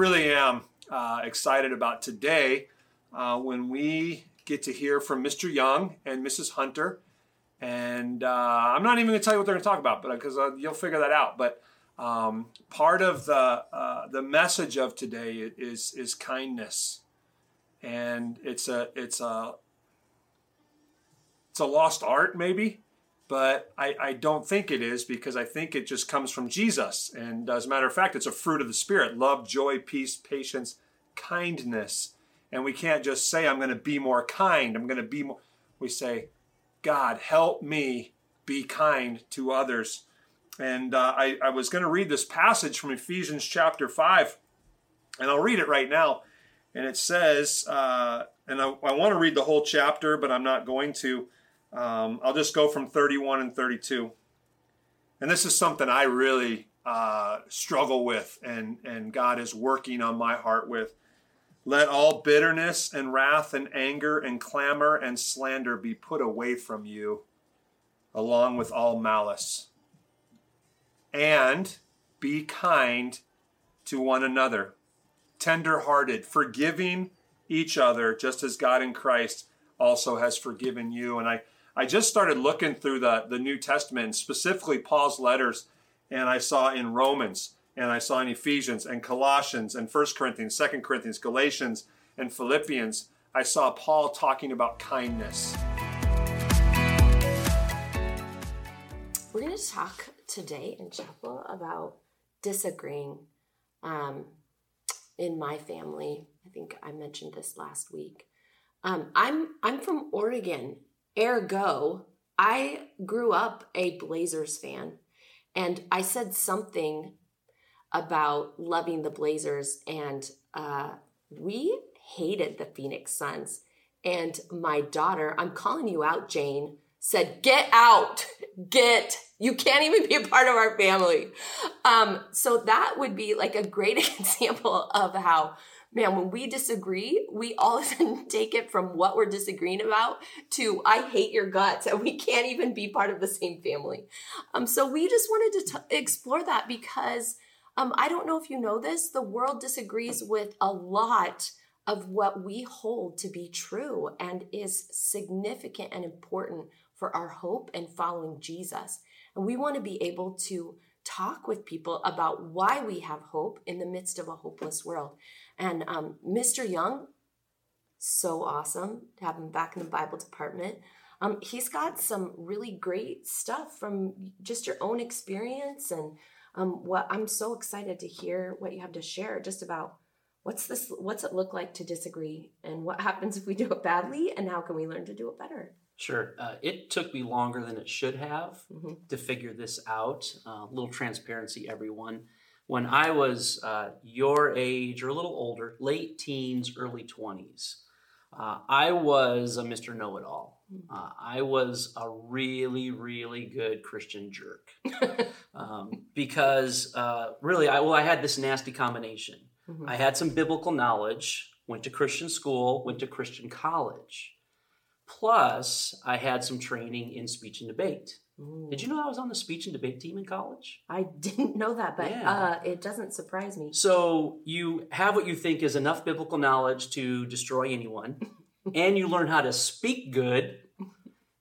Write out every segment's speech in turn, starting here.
really am uh, excited about today uh, when we get to hear from Mr. Young and Mrs. Hunter. And uh, I'm not even going to tell you what they're going to talk about, but because uh, you'll figure that out. But um, part of the uh, the message of today is is kindness, and it's a it's a it's a lost art maybe, but I, I don't think it is because I think it just comes from Jesus. And as a matter of fact, it's a fruit of the Spirit: love, joy, peace, patience, kindness. And we can't just say, I'm going to be more kind. I'm going to be more. We say, God, help me be kind to others. And uh, I, I was going to read this passage from Ephesians chapter 5, and I'll read it right now. And it says, uh, and I, I want to read the whole chapter, but I'm not going to. Um, I'll just go from 31 and 32. And this is something I really uh, struggle with, and, and God is working on my heart with. Let all bitterness and wrath and anger and clamor and slander be put away from you, along with all malice. And be kind to one another, tender hearted, forgiving each other, just as God in Christ also has forgiven you. And I, I just started looking through the, the New Testament, specifically Paul's letters, and I saw in Romans and I saw in Ephesians and Colossians and 1 Corinthians, 2 Corinthians, Galatians, and Philippians, I saw Paul talking about kindness. We're going to talk today in chapel about disagreeing. Um, in my family, I think I mentioned this last week. Um, I'm I'm from Oregon, ergo, I grew up a Blazers fan, and I said something about loving the Blazers, and uh, we hated the Phoenix Suns. And my daughter, I'm calling you out, Jane, said, "Get out, get! You can't even be a part of our family." Um, so that would be like a great example of how. Man, when we disagree, we all of a sudden take it from what we're disagreeing about to I hate your guts, and we can't even be part of the same family. Um, so we just wanted to t- explore that because um, I don't know if you know this, the world disagrees with a lot of what we hold to be true and is significant and important for our hope and following Jesus. And we want to be able to talk with people about why we have hope in the midst of a hopeless world. And um, Mr. Young, so awesome to have him back in the Bible department. Um, he's got some really great stuff from just your own experience and um, what I'm so excited to hear what you have to share just about what's this what's it look like to disagree and what happens if we do it badly and how can we learn to do it better Sure. Uh, it took me longer than it should have mm-hmm. to figure this out. A uh, little transparency, everyone. When I was uh, your age or a little older, late teens, early 20s, uh, I was a Mr. Know It All. Mm-hmm. Uh, I was a really, really good Christian jerk. um, because uh, really, I, well, I had this nasty combination. Mm-hmm. I had some biblical knowledge, went to Christian school, went to Christian college Plus, I had some training in speech and debate. Ooh. Did you know I was on the speech and debate team in college? I didn't know that, but yeah. uh, it doesn't surprise me. So you have what you think is enough biblical knowledge to destroy anyone, and you learn how to speak good,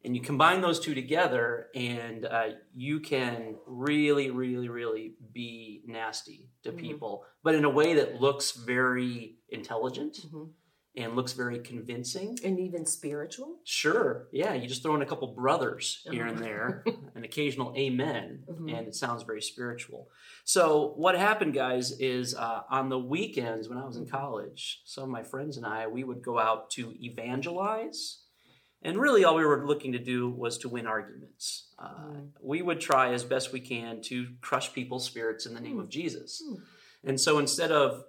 and you combine those two together, and uh, you can really, really, really be nasty to mm-hmm. people, but in a way that looks very intelligent. Mm-hmm and looks very convincing and even spiritual. Sure, yeah. You just throw in a couple brothers here and there, an occasional amen, mm-hmm. and it sounds very spiritual. So what happened, guys, is uh, on the weekends when I was in college, some of my friends and I we would go out to evangelize. And really, all we were looking to do was to win arguments. Uh, Mm. We would try as best we can to crush people's spirits in the name Mm. of Jesus. Mm. And so instead of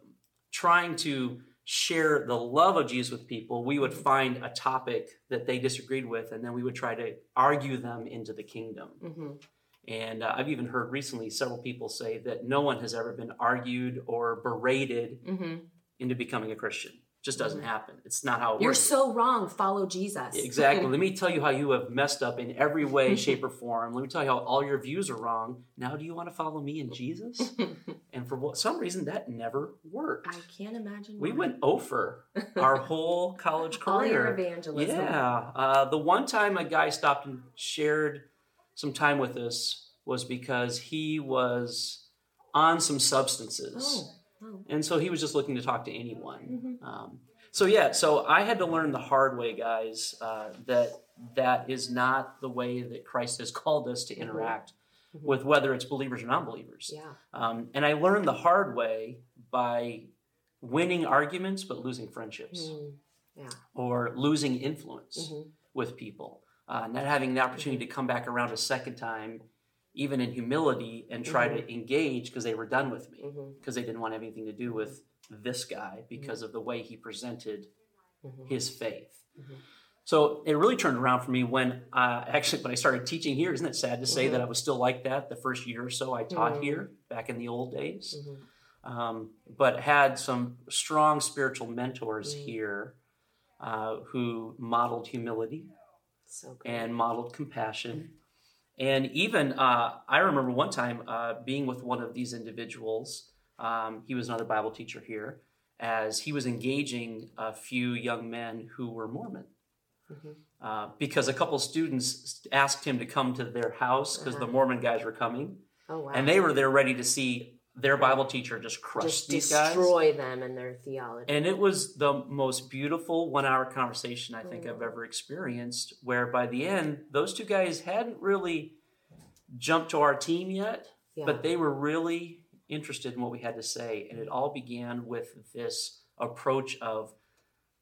trying to share the love of Jesus with people, we would find a topic that they disagreed with, and then we would try to argue them into the kingdom. hmm And uh, I've even heard recently several people say that no one has ever been argued or berated hmm into becoming a Christian. Just doesn't happen. It's not how it works. You're works. so wrong. Follow Jesus. Exactly. Let me tell you how you have messed up in every way, shape, or form. Let me tell you how all your views are wrong. Now, do you want to follow me and Jesus? And for what, some reason, that never worked. I can't imagine. We why. went over our whole college career. all your evangelism. Yeah. Uh, the one time a guy stopped and shared some time with us was because he was on some substances. Oh. Oh. And so he was just looking to talk to anyone. Mhm. Um, so yeah, so I had to learn the hard way, guys, uh, that that is not the way that Christ has called us to interact Mhm. with whether it's believers or non-believers. Yeah. Um, and I learned the hard way by winning arguments but losing friendships Mm. Yeah. or losing influence Mhm. with people, uh, not having the opportunity to come back around a second time, even in humility, and try to engage because they were done with me because they didn't want anything to do with this guy because of the way he presented Mhm. his faith. Mhm. So it really turned around for me when uh, actually when I started teaching here. Isn't it sad to say Mhm. that I was still like that the first year or so I taught here back in the old days? Um, but had some strong spiritual mentors Mm. here uh, who modeled humility So and modeled compassion. And even uh, I remember one time uh, being with one of these individuals. Um, he was another Bible teacher here, as he was engaging a few young men who were Mormon. Mhm. Uh, because a couple students asked him to come to their house because the Uh-huh. Mormon guys were coming, oh wow. and they were there ready to see their Bible teacher just crushed just these guys. destroy them and their theology. And it was the most beautiful one hour conversation I think Mm. I've ever experienced, where by the end, those two guys hadn't really jumped to our team yet, yeah. but they were really interested in what we had to say. And it all began with this approach of,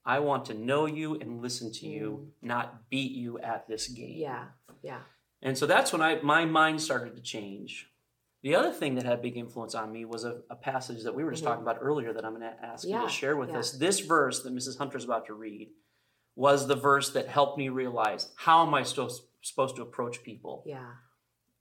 I want to know you and listen to you, not beat you at this game. Mm. yeah. Yeah. And so that's when I my mind started to change. The other thing that had a big influence on me was a, a passage that we were just Mhm. talking about earlier that I'm going to ask you to share with yeah. us. This verse that Mrs. Hunter's about to read was the verse that helped me realize how am I still supposed to approach people Yeah.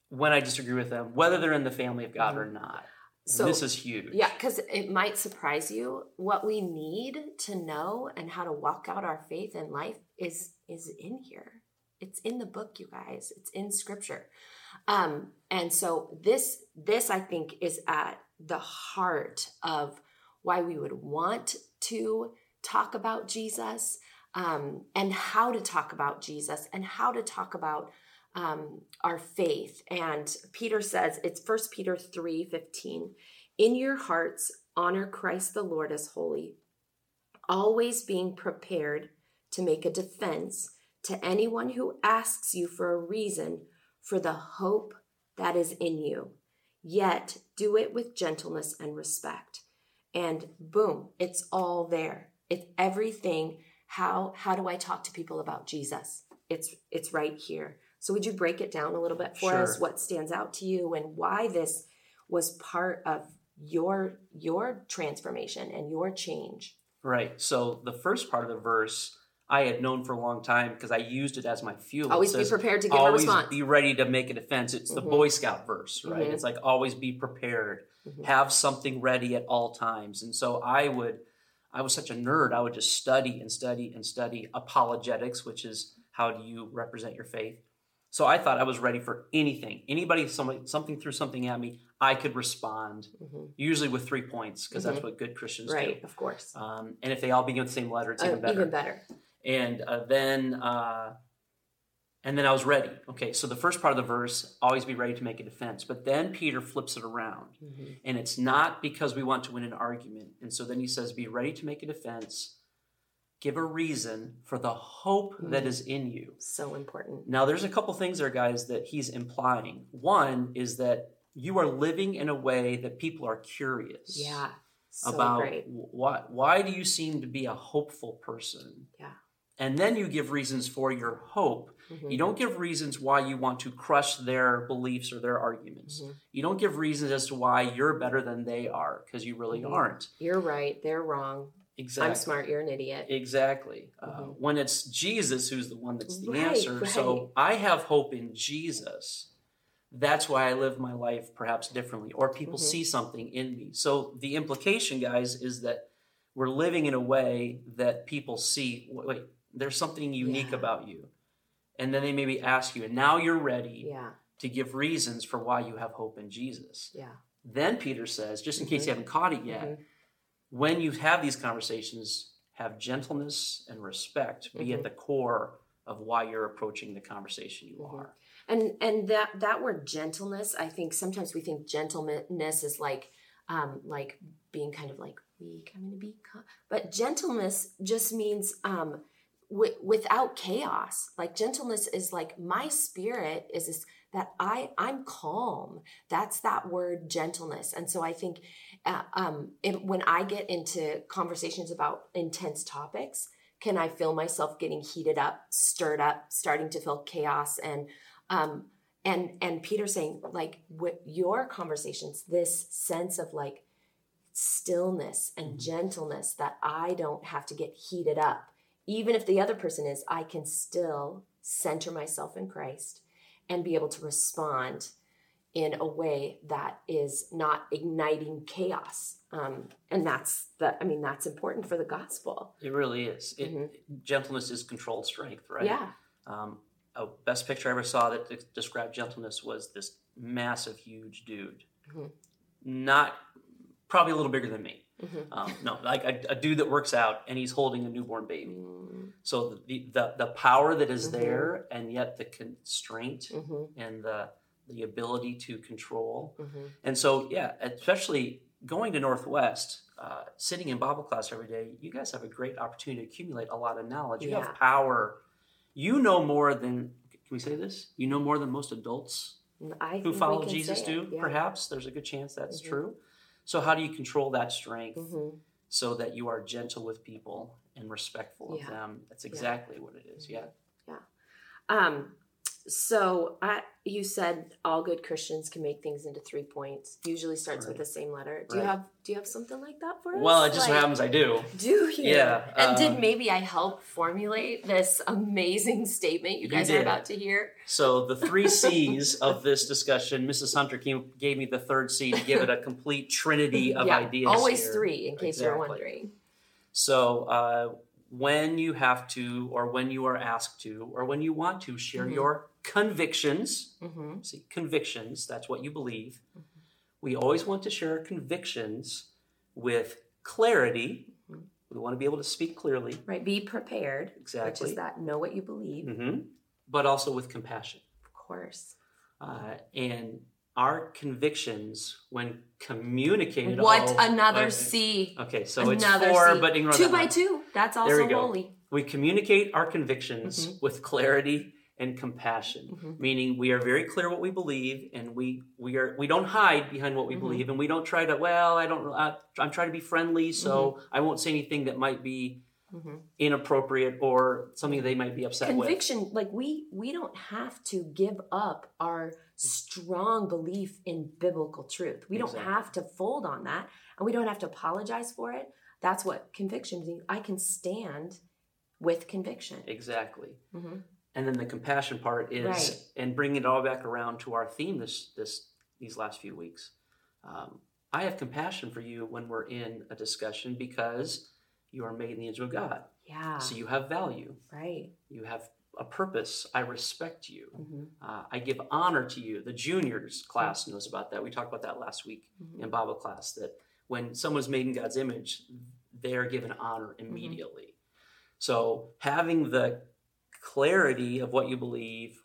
when I disagree with them, whether they're in the family of God or not. So- this is huge. Yeah, because it might surprise you. What we need to know and how to walk out our faith in life is is in here. It's in the book, you guys. It's in scripture. Um, and so this this I think is at the heart of why we would want to talk about Jesus um, and how to talk about Jesus and how to talk about um, our faith. And Peter says it's First Peter three fifteen. In your hearts, honor Christ the Lord as holy, always being prepared to make a defense to anyone who asks you for a reason for the hope that is in you. Yet do it with gentleness and respect. And boom, it's all there. It's everything. How how do I talk to people about Jesus? It's it's right here. So would you break it down a little bit for us what stands out to you and why this was part of your your transformation and your change? Right. So the first part of the verse I had known for a long time because I used it as my fuel. It Always be prepared to give a always response. be ready to make a defense. It's the Mhm. Boy Scout verse, right? Mhm. It's like always be prepared, Mhm. have something ready at all times. And so I would, I was such a nerd. I would just study and study and study apologetics, which is how do you represent your faith. So I thought I was ready for anything. Anybody, somebody, something threw something at me, I could respond. Mhm. Usually with three points because that's Mhm. what good Christians Right, do. Right, of course. Um, and if they all begin with the same letter, it's Uh, even better Even better. And uh, then uh, and then I was ready. Okay, so the first part of the verse, always be ready to make a defense. But then Peter flips it around, Mhm. and it's not because we want to win an argument. And so then he says, "Be ready to make a defense. Give a reason for the hope that Mm. is in you." So important. Now, there's a couple things there, guys, that he's implying. One is that you are living in a way that people are curious Yeah. So about great. why why do you seem to be a hopeful person Yeah. And then you give reasons for your hope. Mm-hmm. You don't give reasons why you want to crush their beliefs or their arguments. Mm-hmm. You don't give reasons as to why you're better than they are because you really Mhm. aren't. You're right. They're wrong. Exactly. I'm smart. You're an idiot. Exactly. Uh, Mhm. when it's Jesus who's the one that's the Right, answer. right. So I have hope in Jesus. That's why I live my life perhaps differently, or people Mhm. see something in me. So the implication, guys, is that we're living in a way that people see wait there's something unique Yeah. about you. And then they maybe ask you, and now you're ready Yeah. to give reasons for why you have hope in Jesus. Yeah. Then Peter says, just in case Mhm. you haven't caught it yet, Mhm. when you have these conversations, have gentleness and respect be at Mhm. the core of why you're approaching the conversation you Mhm. are. And and that that word gentleness, I think sometimes we think gentleness is like um like being kind of like weak. I'm going to be, calm. but gentleness just means um wi- without chaos. Like gentleness is like my spirit is this, that I I'm calm. That's that word gentleness. And so I think uh, um if, when I get into conversations about intense topics, can I feel myself getting heated up, stirred up, starting to feel chaos and um and and peter saying like with your conversations this sense of like stillness and Mhm. gentleness that i don't have to get heated up even if the other person is i can still center myself in christ and be able to respond in a way that is not igniting chaos um, and that's the i mean that's important for the gospel It really is. It, Mhm. Gentleness is controlled strength, right? yeah Um, a best picture I ever saw that described gentleness was this massive, huge dude. Mhm. Not probably a little bigger than me. Mhm. Um, no, like a, a dude that works out and he's holding a newborn baby. Mm, So the the, the power that is Mhm. there, and yet the constraint mhm, and the the ability to control. mhm. And so, yeah, especially going to Northwest, uh, sitting in Bible class every day, you guys have a great opportunity to accumulate a lot of knowledge. You Yeah. have power. You know more than, can we say this? You know more than most adults I who follow Jesus do, yeah. perhaps. There's a good chance that's Mhm. true. So, how do you control that strength Mhm. so that you are gentle with people and respectful of them? That's exactly what it is. Yeah. Yeah. Um, so I, you said all good Christians can make things into three points. Usually starts with the same letter. Do you have Do you have something like that for us? Well, it just Like, happens I do. Do you? Yeah, And uh, did maybe I help formulate this amazing statement you You guys are about to hear? So the three C's of this discussion, Mrs. Hunter came, gave me the third C to give it a complete trinity of yeah, ideas. always here. three, in case you're wondering. So uh, when you have to, or when you are asked to, or when you want to share Mhm. your convictions, hmm see, convictions, that's what you believe. Mhm. We always want to share our convictions with clarity. Mhm. We want to be able to speak clearly, Right. Be prepared, Exactly. which is that know what you believe, hmm but also with compassion. of course. Uh, and our convictions, when communicated, What oh, another okay. C. Okay, so Another it's four, C. but ignore two by one. two. That's also holy. We communicate our convictions Mhm. with clarity and compassion, Mhm. meaning we are very clear what we believe, and we we are we don't hide behind what we Mhm. believe, and we don't try to. Well, I don't. Uh, I'm trying to be friendly, so I won't say anything that might be Mhm. inappropriate or something they might be upset with. conviction like we we don't have to give up our strong belief in biblical truth we don't have to fold on that and we don't have to apologize for it that's what conviction means i can stand with conviction Exactly. And then the compassion part is, Right. and bringing it all back around to our theme this this these last few weeks. Um, I have compassion for you when we're in a discussion because you are made in the image of God. yeah So you have value. right You have a purpose. I respect you. Mhm. Uh, I give honor to you. The juniors class knows about that. We talked about that last week Mhm. in Bible class. That when someone's made in God's image, they are given honor immediately. So having the clarity of what you believe,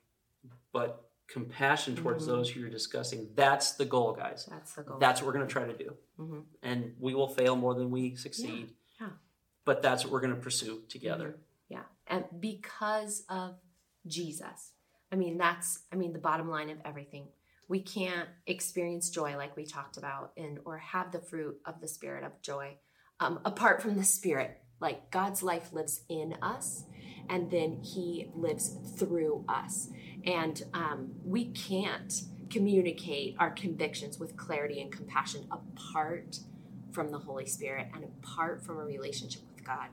but compassion towards Mhm. those who you're discussing, that's the goal, guys. that's the goal That's what we're going to try to do. Mhm. And we will fail more than we succeed. yeah. But that's what we're going to pursue together. Mhm. Yeah. And because of Jesus. I mean, that's I mean the bottom line of everything. We can't experience joy like we talked about and or have the fruit of the spirit of joy um, apart from the spirit. Like God's life lives in us. and then He lives through us. And um, we can't communicate our convictions with clarity and compassion apart from the Holy Spirit and apart from a relationship with God.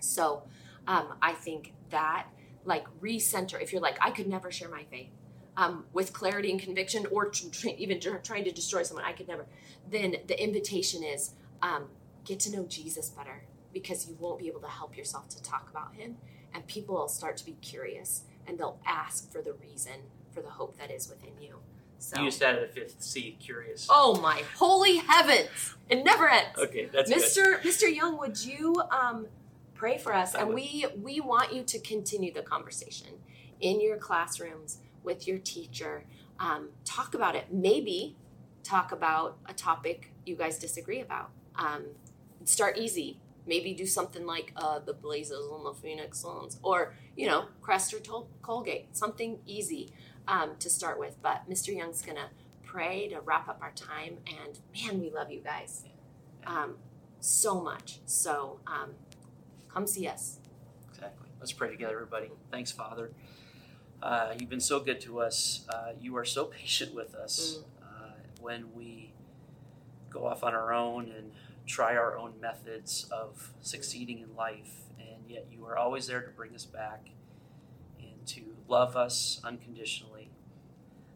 So um, I think that, like, recenter, if you're like, I could never share my faith. Um, with clarity and conviction, or even trying to destroy someone, I could never. Then the invitation is um, get to know Jesus better because you won't be able to help yourself to talk about him, and people will start to be curious and they'll ask for the reason for the hope that is within you. So. You used to the fifth C, curious. Oh my holy heavens! It never ends. Okay, that's Mr. Good. Mr. Young, would you um, pray for us? I and would. we we want you to continue the conversation in your classrooms with your teacher. Um, talk about it. Maybe talk about a topic you guys disagree about. Um, start easy. Maybe do something like uh, the Blazers on the Phoenix Suns, or you know, Crest or Tol- Colgate. Something easy um, to start with. But Mr. Young's gonna pray to wrap up our time. And man, we love you guys um, so much. So um, come see us. Exactly. Let's pray together, everybody. Thanks, Father. Uh, you've been so good to us. Uh, you are so patient with us mm. uh, when we go off on our own and try our own methods of succeeding in life. And yet you are always there to bring us back and to love us unconditionally.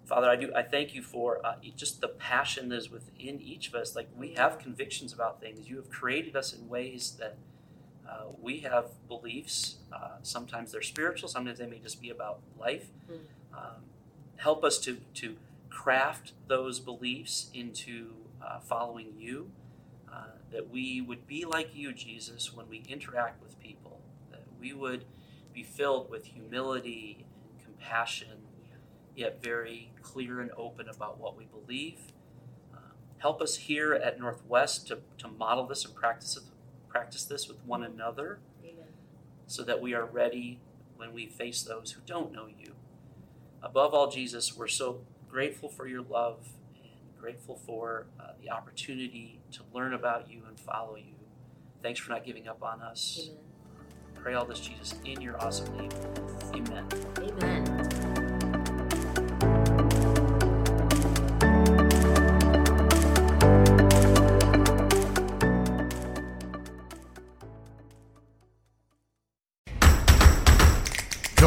Father, I do. I thank you for uh, just the passion that is within each of us. Like we have convictions about things. You have created us in ways that uh, we have beliefs. Uh, sometimes they're spiritual. Sometimes they may just be about life. Mm. Um, help us to to craft those beliefs into uh, following you. That we would be like you, Jesus, when we interact with people. That we would be filled with humility and compassion, yet very clear and open about what we believe. Uh, help us here at Northwest to, to model this and practice it, practice this with one another Amen. so that we are ready when we face those who don't know you. Above all, Jesus, we're so grateful for your love grateful for uh, the opportunity to learn about you and follow you. Thanks for not giving up on us. Amen pray all this, Jesus, in your awesome name. Amen. Amen.